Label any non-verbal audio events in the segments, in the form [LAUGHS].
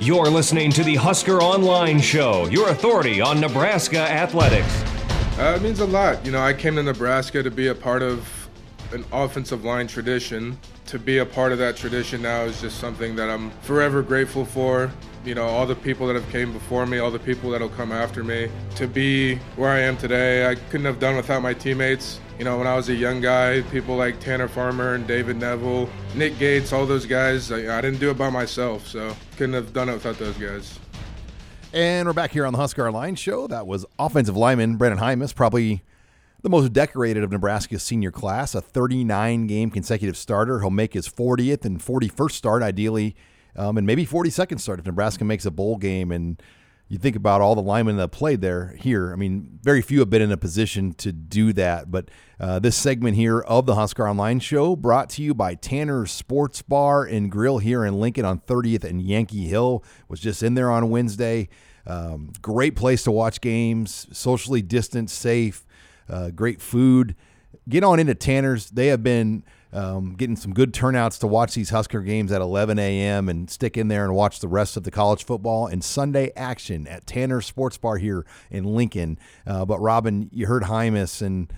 You're listening to the Husker Online Show, your authority on Nebraska athletics. Uh, it means a lot. You know, I came to Nebraska to be a part of an offensive line tradition. To be a part of that tradition now is just something that I'm forever grateful for. You know, all the people that have came before me, all the people that'll come after me. To be where I am today, I couldn't have done without my teammates. You know, when I was a young guy, people like Tanner Farmer and David Knevel, Nick Gates, all those guys, I, I didn't do it by myself, so couldn't have done it without those guys. And we're back here on the Husker Online Show. That was offensive lineman Brenden Jaimes, probably the most decorated of Nebraska's senior class, a 39 game consecutive starter. He'll make his 40th and 41st start, ideally, um, and maybe 42nd start if Nebraska makes a bowl game. And you think about all the linemen that played there here. I mean, very few have been in a position to do that. But uh, this segment here of the Husker Online Show brought to you by Tanner Sports Bar and Grill here in Lincoln on 30th and Yankee Hill. Was just in there on Wednesday. Um, great place to watch games, socially distanced, safe uh, great food. Get on into Tanner's. They have been um, getting some good turnouts to watch these Husker games at 11 a.m. and stick in there and watch the rest of the college football and Sunday action at Tanner Sports Bar here in Lincoln. Uh, but Robin, you heard Jaimes and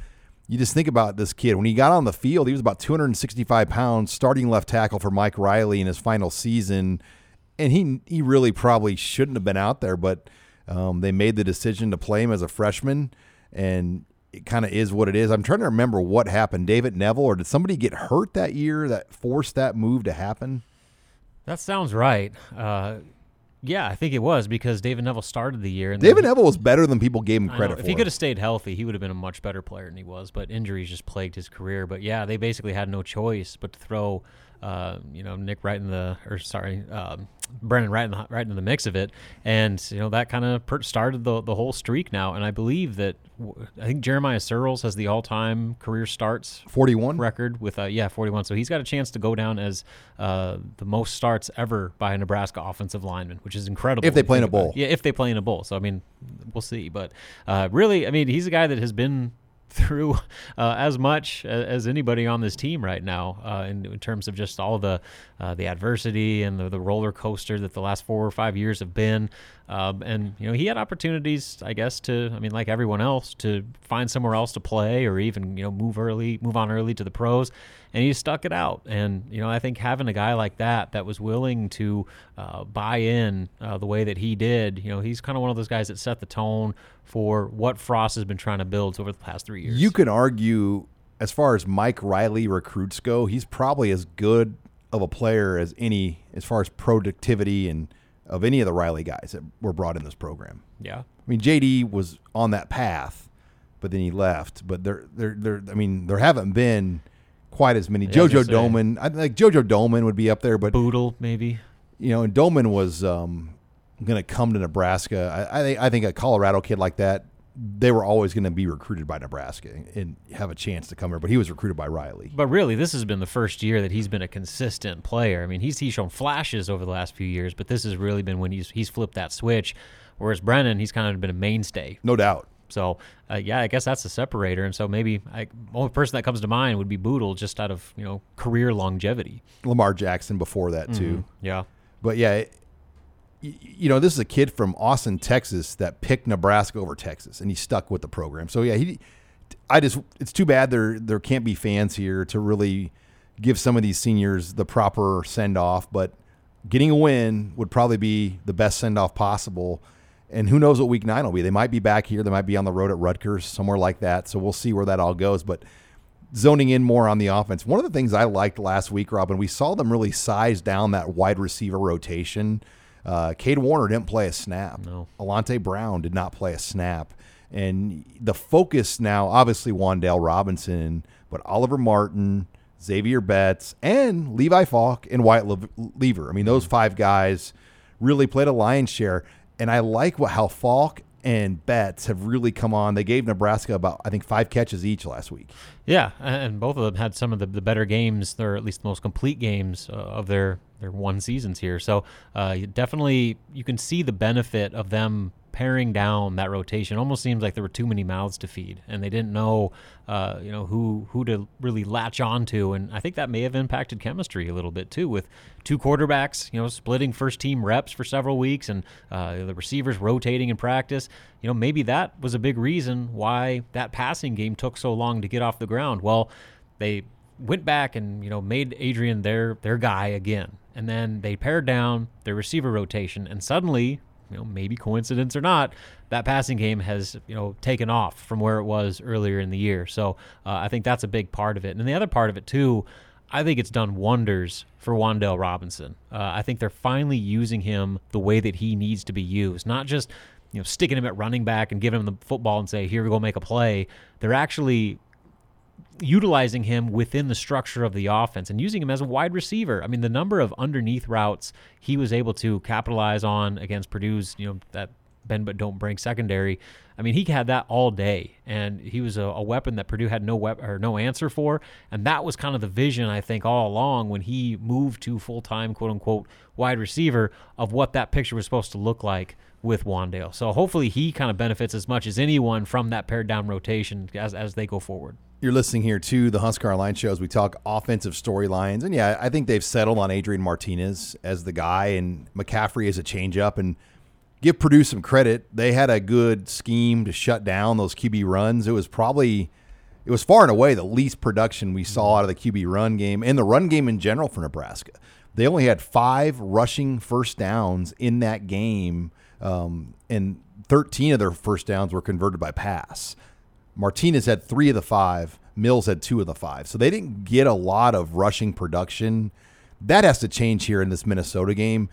you just think about this kid. When he got on the field, he was about 265 pounds, starting left tackle for Mike Riley in his final season. And he he really probably shouldn't have been out there, but um, they made the decision to play him as a freshman. And it kind of is what it is. I'm trying to remember what happened. David Knevel, or did somebody get hurt that year that forced that move to happen? That sounds right. Uh, yeah, I think it was because David Knevel started the year. And David Knevel was better than people gave him credit for. If he could have stayed healthy, he would have been a much better player than he was. But injuries just plagued his career. But yeah, they basically had no choice but to throw uh, you know Nick right in the or sorry um, Brenden right in the right in the mix of it, and you know that kind of per- started the the whole streak now. And I believe that I think Jeremiah Sirles has the all time career starts forty one record with uh, yeah forty one. So he's got a chance to go down as uh, the most starts ever by a Nebraska offensive lineman, which is incredible. If they play in a bowl, yeah, if they play in a bowl. So I mean, we'll see. But uh, really, I mean, he's a guy that has been through [LAUGHS] uh, as much as anybody on this team right now uh, in, in, terms of just all the uh, the adversity and the, the, roller coaster that the last four or five years have been. Um, and you know he had opportunities, I guess, to I mean, like everyone else, to find somewhere else to play or even you know move early, move on early to the pros, and he stuck it out. And you know I think having a guy like that that was willing to uh, buy in uh, the way that he did, you know, he's kind of one of those guys that set the tone for what Frost has been trying to build over the past three years. You can argue, as far as Mike Riley recruits go, he's probably as good of a player as any as far as productivity and of any of the Riley guys that were brought in this program. Yeah. I mean, JD was on that path, but then he left. But there, there, there. I mean, there haven't been quite as many. Yeah, JoJo Domann, I like JoJo Domann would be up there, but Bootle maybe. You know, and Domann was um, going to come to Nebraska. I, I think I think a Colorado kid like that they were always going to be recruited by Nebraska and have a chance to come here. But he was recruited by Riley. But really, this has been the first year that he's been a consistent player. I mean, he's he's shown flashes over the last few years, but this has really been when he's he's flipped that switch. Whereas Brennan, he's kind of been a mainstay. No doubt. So uh, yeah, I guess that's the separator. And so maybe I, only person that comes to mind would be Bootle, just out of you know career longevity. Lamar Jackson before that too. Mm-hmm. Yeah. But yeah, you know, this is a kid from Austin, Texas that picked Nebraska over Texas, and he stuck with the program. So yeah, he. I just it's too bad there there can't be fans here to really give some of these seniors the proper send off, but getting a win would probably be the best send off possible. And who knows what week nine will be? They might be back here. They might be on the road at Rutgers, somewhere like that. So we'll see where that all goes. But zoning in more on the offense. One of the things I liked last week, Robin, we saw them really size down that wide receiver rotation uh, Cade Warner didn't play a snap. No. Alante Brown did not play a snap. And the focus now, obviously, Wan'Dale Robinson, but Oliver Martin, Xavier Betts, and Levi Falck and Wyatt Liewer. I mean, those five guys really played a lion's share. And I like what how Falck and Betts have really come on. They gave Nebraska about I think five catches each last week. Yeah, and both of them had some of the, the better games, or at least the most complete games uh, of their their one seasons here. So uh, definitely you can see the benefit of them paring down that rotation. Almost seems like there were too many mouths to feed, and they didn't know, uh, you know, who who to really latch onto. And I think that may have impacted chemistry a little bit too, with two quarterbacks, you know, splitting first team reps for several weeks, and uh, the receivers rotating in practice. You know, maybe that was a big reason why that passing game took so long to get off the ground. Well, they went back and you know made Adrian their their guy again, and then they pared down their receiver rotation, and suddenly, you know, maybe coincidence or not, that passing game has you know taken off from where it was earlier in the year. So uh, I think that's a big part of it, and the other part of it too. I think it's done wonders for Wan'Dale Robinson. Uh, I think they're finally using him the way that he needs to be used, not just you know sticking him at running back and giving him the football and say here we go make a play. They're actually utilizing him within the structure of the offense and using him as a wide receiver. I mean, the number of underneath routes he was able to capitalize on against Purdue's, you know, that bend but don't break secondary. I mean, he had that all day, and he was a, a weapon that Purdue had no wep- or no answer for, and that was kind of the vision I think all along when he moved to full time quote unquote wide receiver of what that picture was supposed to look like with Wan'Dale. So hopefully he kind of benefits as much as anyone from that pared down rotation as as they go forward. You're listening here to the Husker Online show as we talk offensive storylines. And yeah, I think they've settled on Adrian Martinez as the guy and McCaffrey as a changeup. And give Purdue some credit. They had a good scheme to shut down those QB runs. It was probably, it was far and away the least production we saw out of the QB run game and the run game in general for Nebraska. They only had five rushing first downs in that game, um, and 13 of their first downs were converted by pass. Martinez had three of the five. Mills had two of the five. So they didn't get a lot of rushing production. That has to change here in this Minnesota game.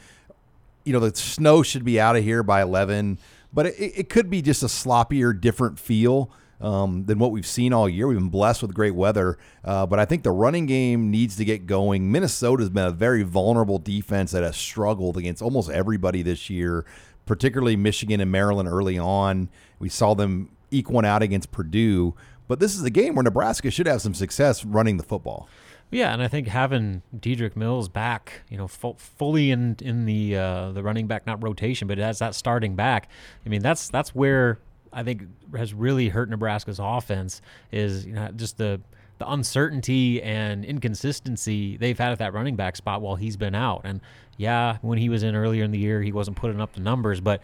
You know, the snow should be out of here by 11, but it, it could be just a sloppier, different feel um, than what we've seen all year. We've been blessed with great weather, uh, but I think the running game needs to get going. Minnesota's been a very vulnerable defense that has struggled against almost everybody this year, particularly Michigan and Maryland early on. We saw them eke one out against Purdue. But this is a game where Nebraska should have some success running the football. Yeah, and I think having Dedrick Mills back, you know, fu- fully in in the uh, the running back not rotation, but as that starting back, I mean, that's that's where I think has really hurt Nebraska's offense is you know just the the uncertainty and inconsistency they've had at that running back spot while he's been out. And yeah, when he was in earlier in the year, he wasn't putting up the numbers, but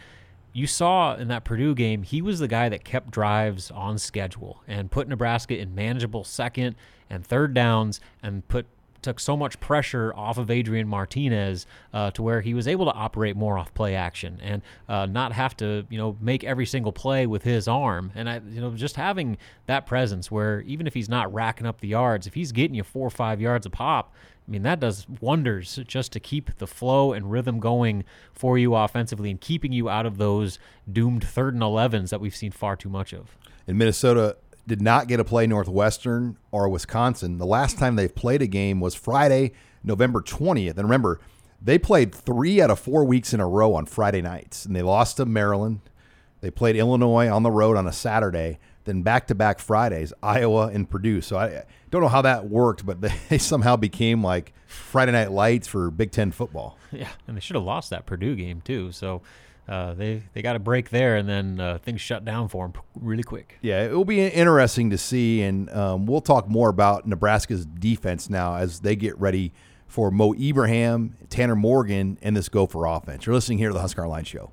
you saw in that Purdue game, he was the guy that kept drives on schedule and put Nebraska in manageable second and third downs and put took so much pressure off of Adrian Martinez uh, to where he was able to operate more off play action and uh, not have to you know make every single play with his arm and I you know just having that presence where even if he's not racking up the yards if he's getting you four or five yards a pop I mean, that does wonders just to keep the flow and rhythm going for you offensively and keeping you out of those doomed third and 11s that we've seen far too much of. And Minnesota did not get to play Northwestern or Wisconsin. The last time they've played a game was Friday, November 20th. And remember, they played three out of four weeks in a row on Friday nights, and they lost to Maryland. They played Illinois on the road on a Saturday then back to back Fridays, Iowa and Purdue. So I don't know how that worked, but [LAUGHS] they somehow became like Friday night lights for Big Ten football. Yeah, and they should have lost that Purdue game too. So uh, they they got a break there, and then uh, things shut down for them really quick. Yeah, it will be interesting to see, and um, we'll talk more about Nebraska's defense now as they get ready for Mo Ibrahim, Tanner Morgan, and this Gopher offense. You're listening here to the Husker Online Show.